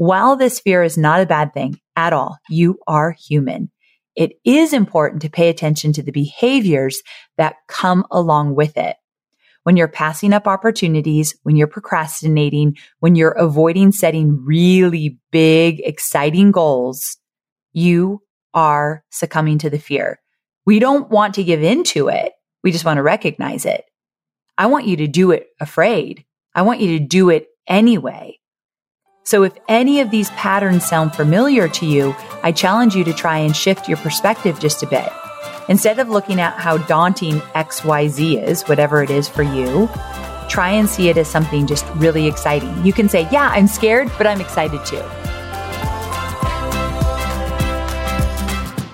while this fear is not a bad thing at all, you are human. It is important to pay attention to the behaviors that come along with it. When you're passing up opportunities, when you're procrastinating, when you're avoiding setting really big, exciting goals, you are succumbing to the fear. We don't want to give into it. We just want to recognize it. I want you to do it afraid. I want you to do it anyway. So if any of these patterns sound familiar to you, I challenge you to try and shift your perspective just a bit. Instead of looking at how daunting XYZ is, whatever it is for you, try and see it as something just really exciting. You can say, Yeah, I'm scared, but I'm excited too.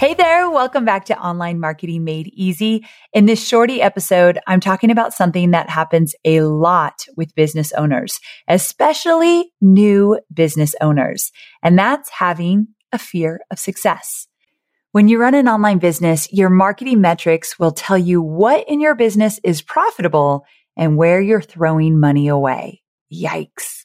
Hey there. Welcome back to Online Marketing Made Easy. In this shorty episode, I'm talking about something that happens a lot with business owners, especially new business owners. And that's having a fear of success. When you run an online business, your marketing metrics will tell you what in your business is profitable and where you're throwing money away. Yikes.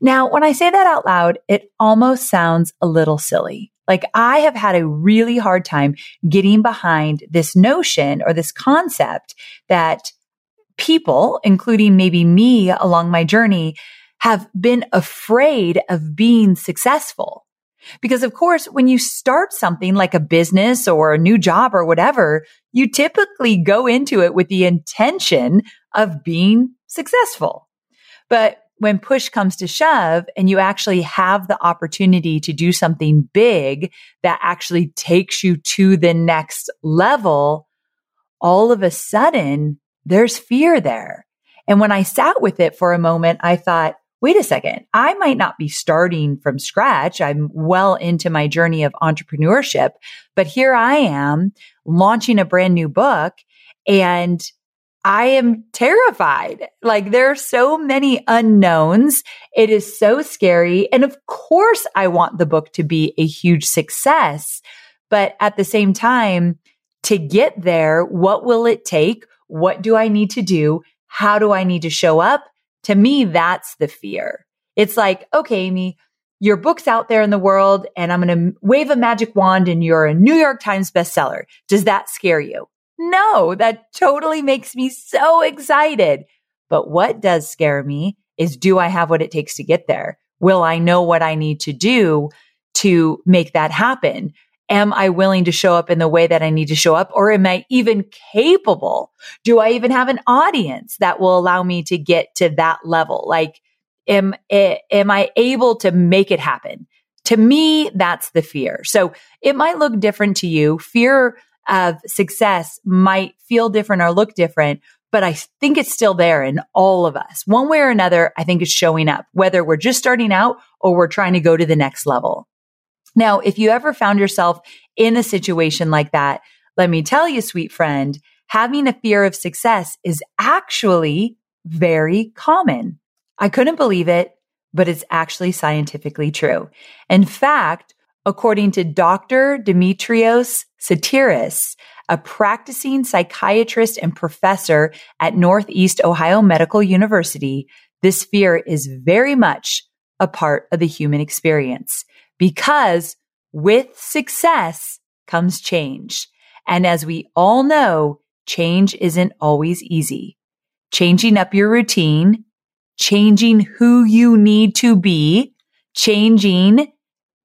Now, when I say that out loud, it almost sounds a little silly. Like I have had a really hard time getting behind this notion or this concept that people, including maybe me along my journey, have been afraid of being successful. Because of course, when you start something like a business or a new job or whatever, you typically go into it with the intention of being successful. But when push comes to shove and you actually have the opportunity to do something big that actually takes you to the next level, all of a sudden there's fear there. And when I sat with it for a moment, I thought, wait a second, I might not be starting from scratch. I'm well into my journey of entrepreneurship, but here I am launching a brand new book and I am terrified. Like there are so many unknowns. It is so scary. And of course, I want the book to be a huge success. But at the same time, to get there, what will it take? What do I need to do? How do I need to show up? To me, that's the fear. It's like, okay, Amy, your book's out there in the world and I'm going to wave a magic wand and you're a New York Times bestseller. Does that scare you? No, that totally makes me so excited. But what does scare me is do I have what it takes to get there? Will I know what I need to do to make that happen? Am I willing to show up in the way that I need to show up? Or am I even capable? Do I even have an audience that will allow me to get to that level? Like, am, am I able to make it happen? To me, that's the fear. So it might look different to you. Fear of success might feel different or look different, but I think it's still there in all of us. One way or another, I think it's showing up, whether we're just starting out or we're trying to go to the next level. Now, if you ever found yourself in a situation like that, let me tell you, sweet friend, having a fear of success is actually very common. I couldn't believe it, but it's actually scientifically true. In fact, according to Dr. Demetrios Tsatiris, a practicing psychiatrist and professor at Northeast Ohio Medical University, this fear is very much a part of the human experience because with success comes change. And as we all know, change isn't always easy. Changing up your routine, changing who you need to be, changing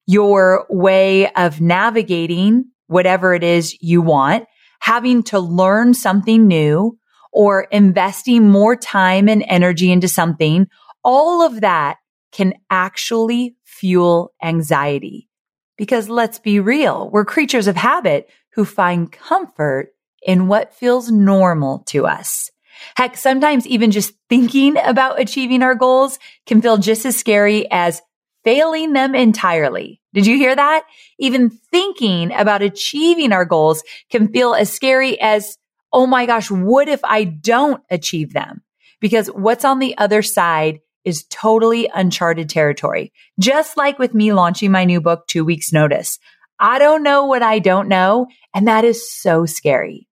your way of navigating whatever it is you want, having to learn something new or investing more time and energy into something, all of that can actually fuel anxiety. Because let's be real, we're creatures of habit who find comfort in what feels normal to us. Heck, sometimes even just thinking about achieving our goals can feel just as scary as failing them entirely. Did you hear that? Even thinking about achieving our goals can feel as scary as, oh my gosh, what if I don't achieve them? Because what's on the other side is totally uncharted territory. Just like with me launching my new book, Two Weeks Notice. I don't know what I don't know. And that is so scary.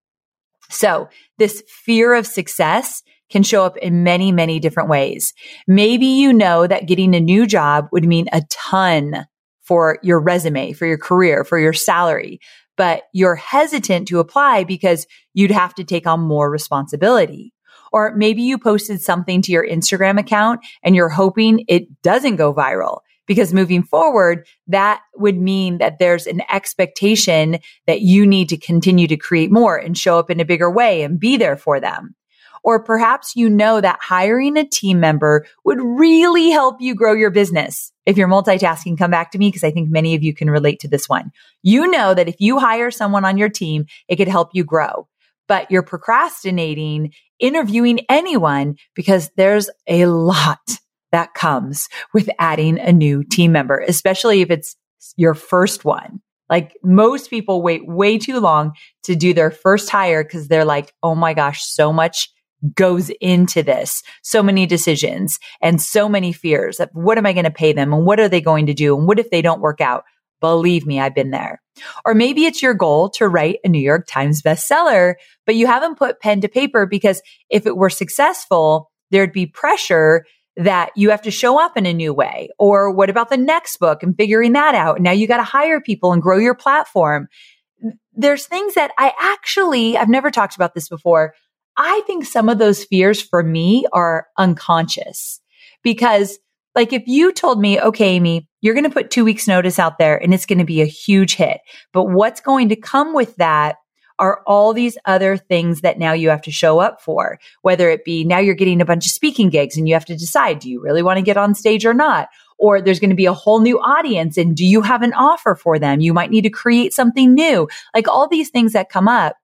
So this fear of success can show up in many, many different ways. Maybe you know that getting a new job would mean a ton for your resume, for your career, for your salary, but you're hesitant to apply because you'd have to take on more responsibility. Or maybe you posted something to your Instagram account and you're hoping it doesn't go viral because moving forward, that would mean that there's an expectation that you need to continue to create more and show up in a bigger way and be there for them. Or perhaps you know that hiring a team member would really help you grow your business. If you're multitasking, come back to me because I think many of you can relate to this one. You know that if you hire someone on your team, it could help you grow, but you're procrastinating interviewing anyone because there's a lot that comes with adding a new team member, especially if it's your first one. Like most people wait way too long to do their first hire because they're like, oh my gosh, so much goes into this. So many decisions and so many fears of what am I going to pay them and what are they going to do? And what if they don't work out? Believe me, I've been there. Or maybe it's your goal to write a New York Times bestseller, but you haven't put pen to paper because if it were successful, there'd be pressure that you have to show up in a new way. Or what about the next book and figuring that out? Now you got to hire people and grow your platform. There's things that I actually, I've never talked about this before. I think some of those fears for me are unconscious because like if you told me, okay, Amy, you're going to put two weeks notice out there and it's going to be a huge hit, but what's going to come with that are all these other things that now you have to show up for, whether it be now you're getting a bunch of speaking gigs and you have to decide, do you really want to get on stage or not? Or there's going to be a whole new audience and do you have an offer for them? You might need to create something new. Like all these things that come up.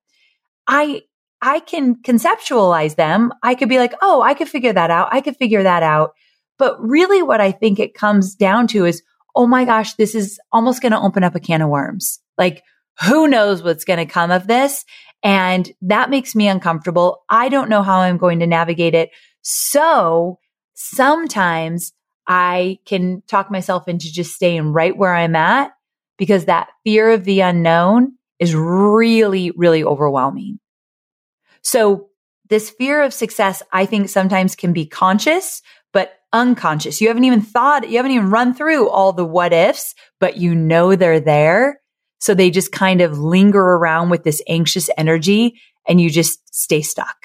I, I can conceptualize them. I could be like, oh, I could figure that out. I could figure that out. But really what I think it comes down to is, oh my gosh, this is almost going to open up a can of worms. Like who knows what's going to come of this? And that makes me uncomfortable. I don't know how I'm going to navigate it. So sometimes I can talk myself into just staying right where I'm at because that fear of the unknown is really, really overwhelming. So this fear of success, I think sometimes can be conscious, but unconscious. You haven't even thought, you haven't even run through all the what ifs, but you know they're there. So they just kind of linger around with this anxious energy and you just stay stuck.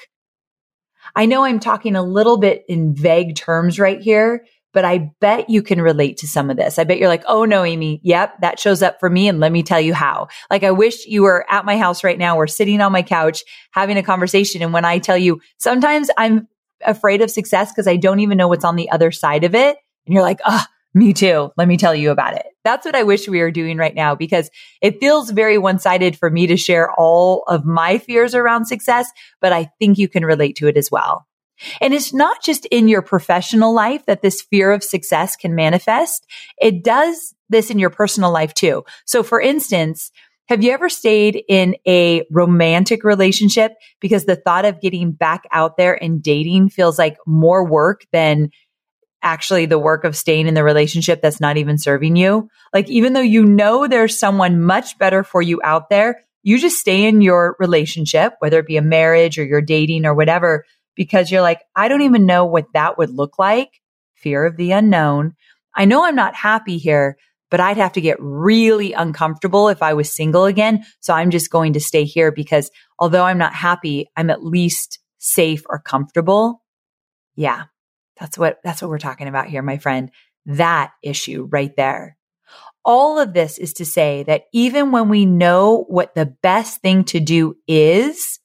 I know I'm talking a little bit in vague terms right here, but I bet you can relate to some of this. I bet you're like, Oh no, Amy. Yep. That shows up for me. And let me tell you how. Like I wish you were at my house right now. We're sitting on my couch having a conversation. And when I tell you, sometimes I'm afraid of success because I don't even know what's on the other side of it. And you're like, ah, oh, me too. Let me tell you about it. That's what I wish we were doing right now because it feels very one sided for me to share all of my fears around success, but I think you can relate to it as well. And it's not just in your professional life that this fear of success can manifest. It does this in your personal life too. So for instance, have you ever stayed in a romantic relationship because the thought of getting back out there and dating feels like more work than actually the work of staying in the relationship that's not even serving you? Like, even though you know there's someone much better for you out there, you just stay in your relationship, whether it be a marriage or you're dating or whatever, because you're like, I don't even know what that would look like. Fear of the unknown. I know I'm not happy here, but I'd have to get really uncomfortable if I was single again. So I'm just going to stay here because although I'm not happy, I'm at least safe or comfortable. Yeah. That's what, that's what we're talking about here, my friend. That issue right there. All of this is to say that even when we know what the best thing to do is,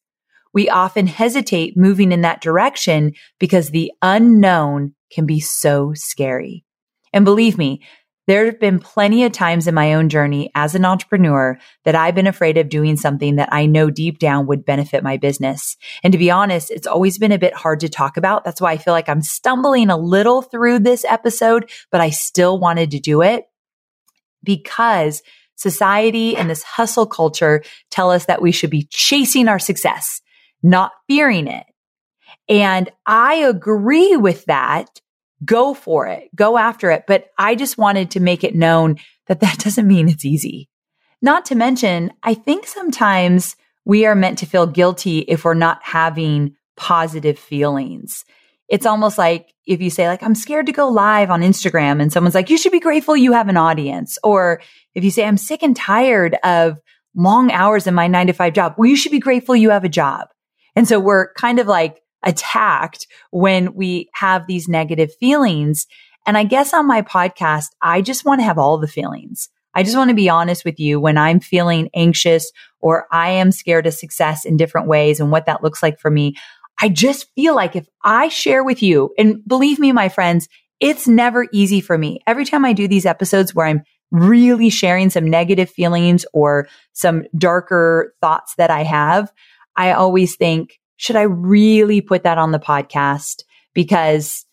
we often hesitate moving in that direction because the unknown can be so scary. And believe me, there have been plenty of times in my own journey as an entrepreneur that I've been afraid of doing something that I know deep down would benefit my business. And to be honest, it's always been a bit hard to talk about. That's why I feel like I'm stumbling a little through this episode, but I still wanted to do it because society and this hustle culture tell us that we should be chasing our success, not fearing it. And I agree with that go for it, go after it. But I just wanted to make it known that that doesn't mean it's easy. Not to mention, I think sometimes we are meant to feel guilty if we're not having positive feelings. It's almost like if you say like, I'm scared to go live on Instagram and someone's like, you should be grateful you have an audience. Or if you say, I'm sick and tired of long hours in my nine to five job. Well, you should be grateful you have a job. And so we're kind of like attacked when we have these negative feelings. And I guess on my podcast, I just want to have all the feelings. I just want to be honest with you when I'm feeling anxious or I am scared of success in different ways and what that looks like for me. I just feel like if I share with you, and believe me, my friends, it's never easy for me. Every time I do these episodes where I'm really sharing some negative feelings or some darker thoughts that I have, I always think, should I really put that on the podcast? Because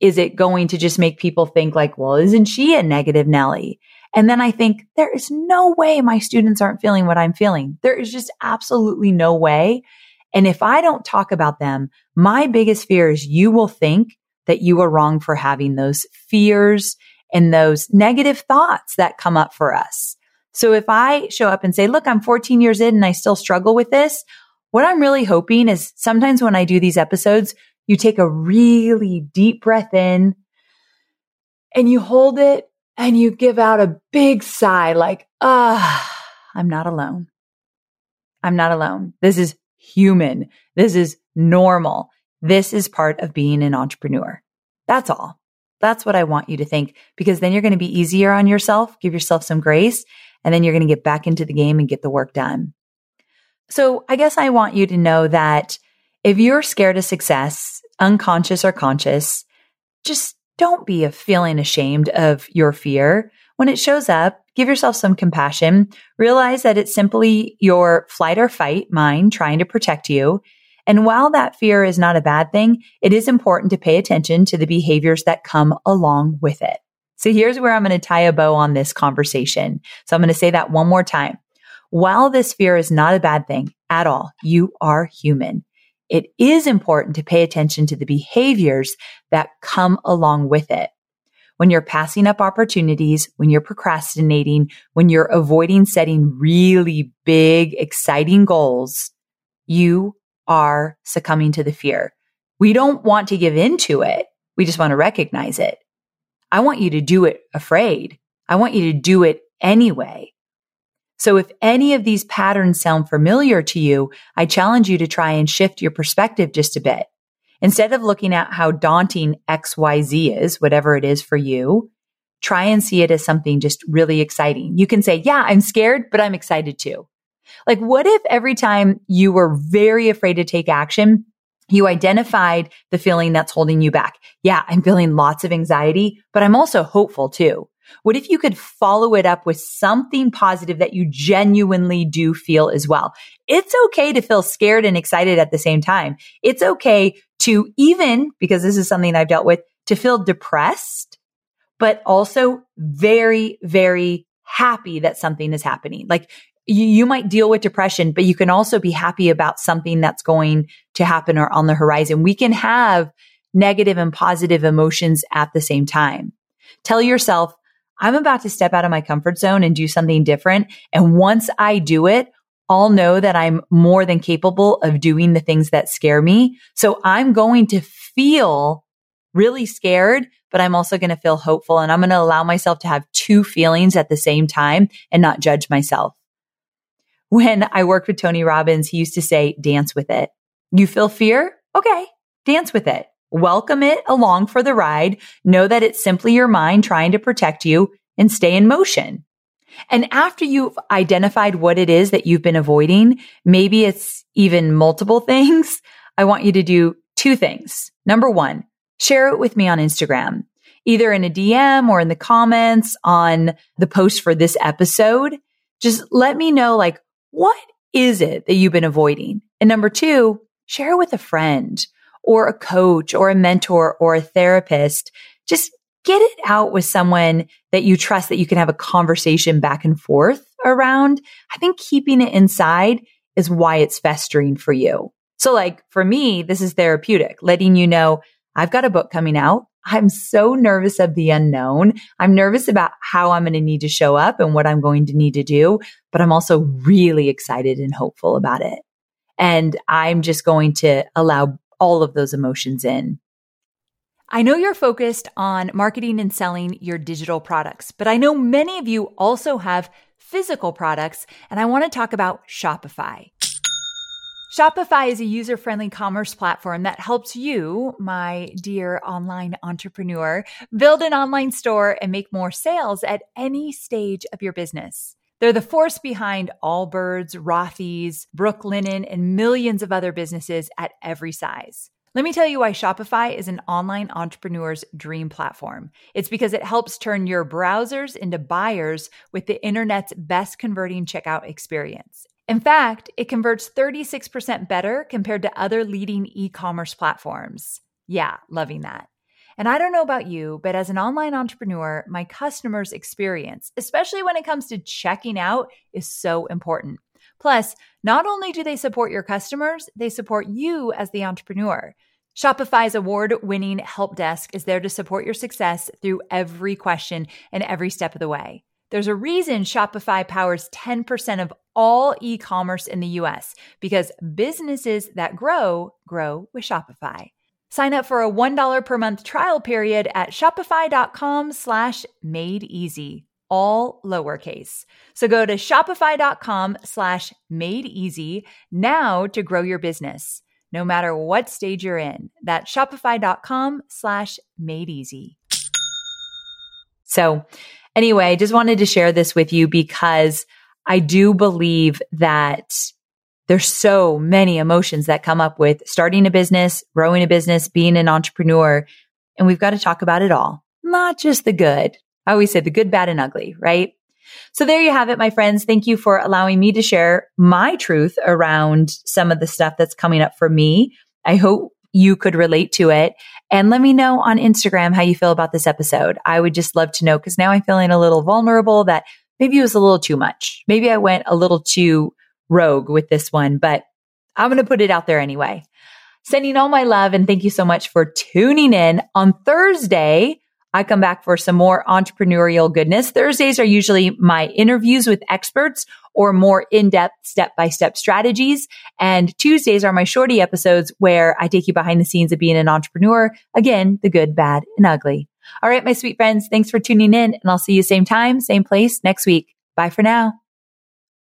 is it going to just make people think like, well, isn't she a negative Nelly? And then I think there is no way my students aren't feeling what I'm feeling. There is just absolutely no way. And if I don't talk about them, my biggest fear is you will think that you are wrong for having those fears and those negative thoughts that come up for us. So if I show up and say, look, I'm 14 years in and I still struggle with this, what I'm really hoping is sometimes when I do these episodes, you take a really deep breath in and you hold it and you give out a big sigh like, ah, I'm not alone. I'm not alone. This is human. This is normal. This is part of being an entrepreneur. That's all. That's what I want you to think because then you're going to be easier on yourself, give yourself some grace, and then you're going to get back into the game and get the work done. So I guess I want you to know that if you're scared of success, unconscious or conscious, just don't be a feeling ashamed of your fear. When it shows up, give yourself some compassion. Realize that it's simply your flight or fight mind trying to protect you. And while that fear is not a bad thing, it is important to pay attention to the behaviors that come along with it. So here's where I'm going to tie a bow on this conversation. So I'm going to say that one more time. While this fear is not a bad thing at all, you are human. It is important to pay attention to the behaviors that come along with it. When you're passing up opportunities, when you're procrastinating, when you're avoiding setting really big, exciting goals, you are succumbing to the fear. We don't want to give in to it. We just want to recognize it. I want you to do it afraid. I want you to do it anyway. So if any of these patterns sound familiar to you, I challenge you to try and shift your perspective just a bit. Instead of looking at how daunting XYZ is, whatever it is for you, try and see it as something just really exciting. You can say, yeah, I'm scared, but I'm excited too. Like, what if every time you were very afraid to take action, You identified the feeling that's holding you back. Yeah, I'm feeling lots of anxiety, but I'm also hopeful too. What if you could follow it up with something positive that you genuinely do feel as well? It's okay to feel scared and excited at the same time. It's okay to even, because this is something I've dealt with, to feel depressed, but also very, very happy that something is happening. Like you, you might deal with depression, but you can also be happy about something that's going to happen or on the horizon. We can have negative and positive emotions at the same time. Tell yourself, I'm about to step out of my comfort zone and do something different. And once I do it, I'll know that I'm more than capable of doing the things that scare me. So I'm going to feel really scared, but I'm also going to feel hopeful and I'm going to allow myself to have two feelings at the same time and not judge myself. When I worked with Tony Robbins, he used to say, dance with it. You feel fear? Okay, dance with it. Welcome it along for the ride. Know that it's simply your mind trying to protect you and stay in motion. And after you've identified what it is that you've been avoiding, maybe it's even multiple things. I want you to do two things. Number one, share it with me on Instagram, either in a DM or in the comments on the post for this episode. Just let me know, like, what is it that you've been avoiding? And number two, share it with a friend or a coach or a mentor or a therapist. Just get it out with someone that you trust that you can have a conversation back and forth around. I think keeping it inside is why it's festering for you. So like for me, this is therapeutic, letting you know I've got a book coming out. I'm so nervous of the unknown. I'm nervous about how I'm going to need to show up and what I'm going to need to do, but I'm also really excited and hopeful about it. And I'm just going to allow all of those emotions in. I know you're focused on marketing and selling your digital products, but I know many of you also have physical products, and I want to talk about Shopify. Shopify is a user friendly commerce platform that helps you, my dear online entrepreneur, build an online store and make more sales at any stage of your business. They're the force behind Allbirds, Rothy's, Brooklinen, and millions of other businesses at every size. Let me tell you why Shopify is an online entrepreneur's dream platform. It's because it helps turn your browsers into buyers with the internet's best converting checkout experience. In fact, it converts 36% better compared to other leading e commerce platforms. Yeah, loving that. And I don't know about you, but as an online entrepreneur, my customers' experience, especially when it comes to checking out, is so important. Plus, not only do they support your customers, they support you as the entrepreneur. Shopify's award winning help desk is there to support your success through every question and every step of the way. There's a reason Shopify powers 10% of all e commerce in the US because businesses that grow, grow with Shopify. Sign up for a $1 per month trial period at shopify.com slash made easy, all lowercase. So go to shopify.com slash made easy now to grow your business, no matter what stage you're in. That's shopify.com slash made easy. So anyway, just wanted to share this with you because I do believe that there's so many emotions that come up with starting a business, growing a business, being an entrepreneur. And we've got to talk about it all, not just the good. I always say the good, bad, and ugly, right? So there you have it, my friends. Thank you for allowing me to share my truth around some of the stuff that's coming up for me. I hope you could relate to it. And let me know on Instagram how you feel about this episode. I would just love to know because now I'm feeling a little vulnerable that maybe it was a little too much. Maybe I went a little too rogue with this one, but I'm going to put it out there anyway. Sending all my love and thank you so much for tuning in. On Thursday, I come back for some more entrepreneurial goodness. Thursdays are usually my interviews with experts or more in-depth step-by-step strategies. And Tuesdays are my shorty episodes where I take you behind the scenes of being an entrepreneur. Again, the good, bad, and ugly. All right, my sweet friends, thanks for tuning in and I'll see you same time, same place next week. Bye for now.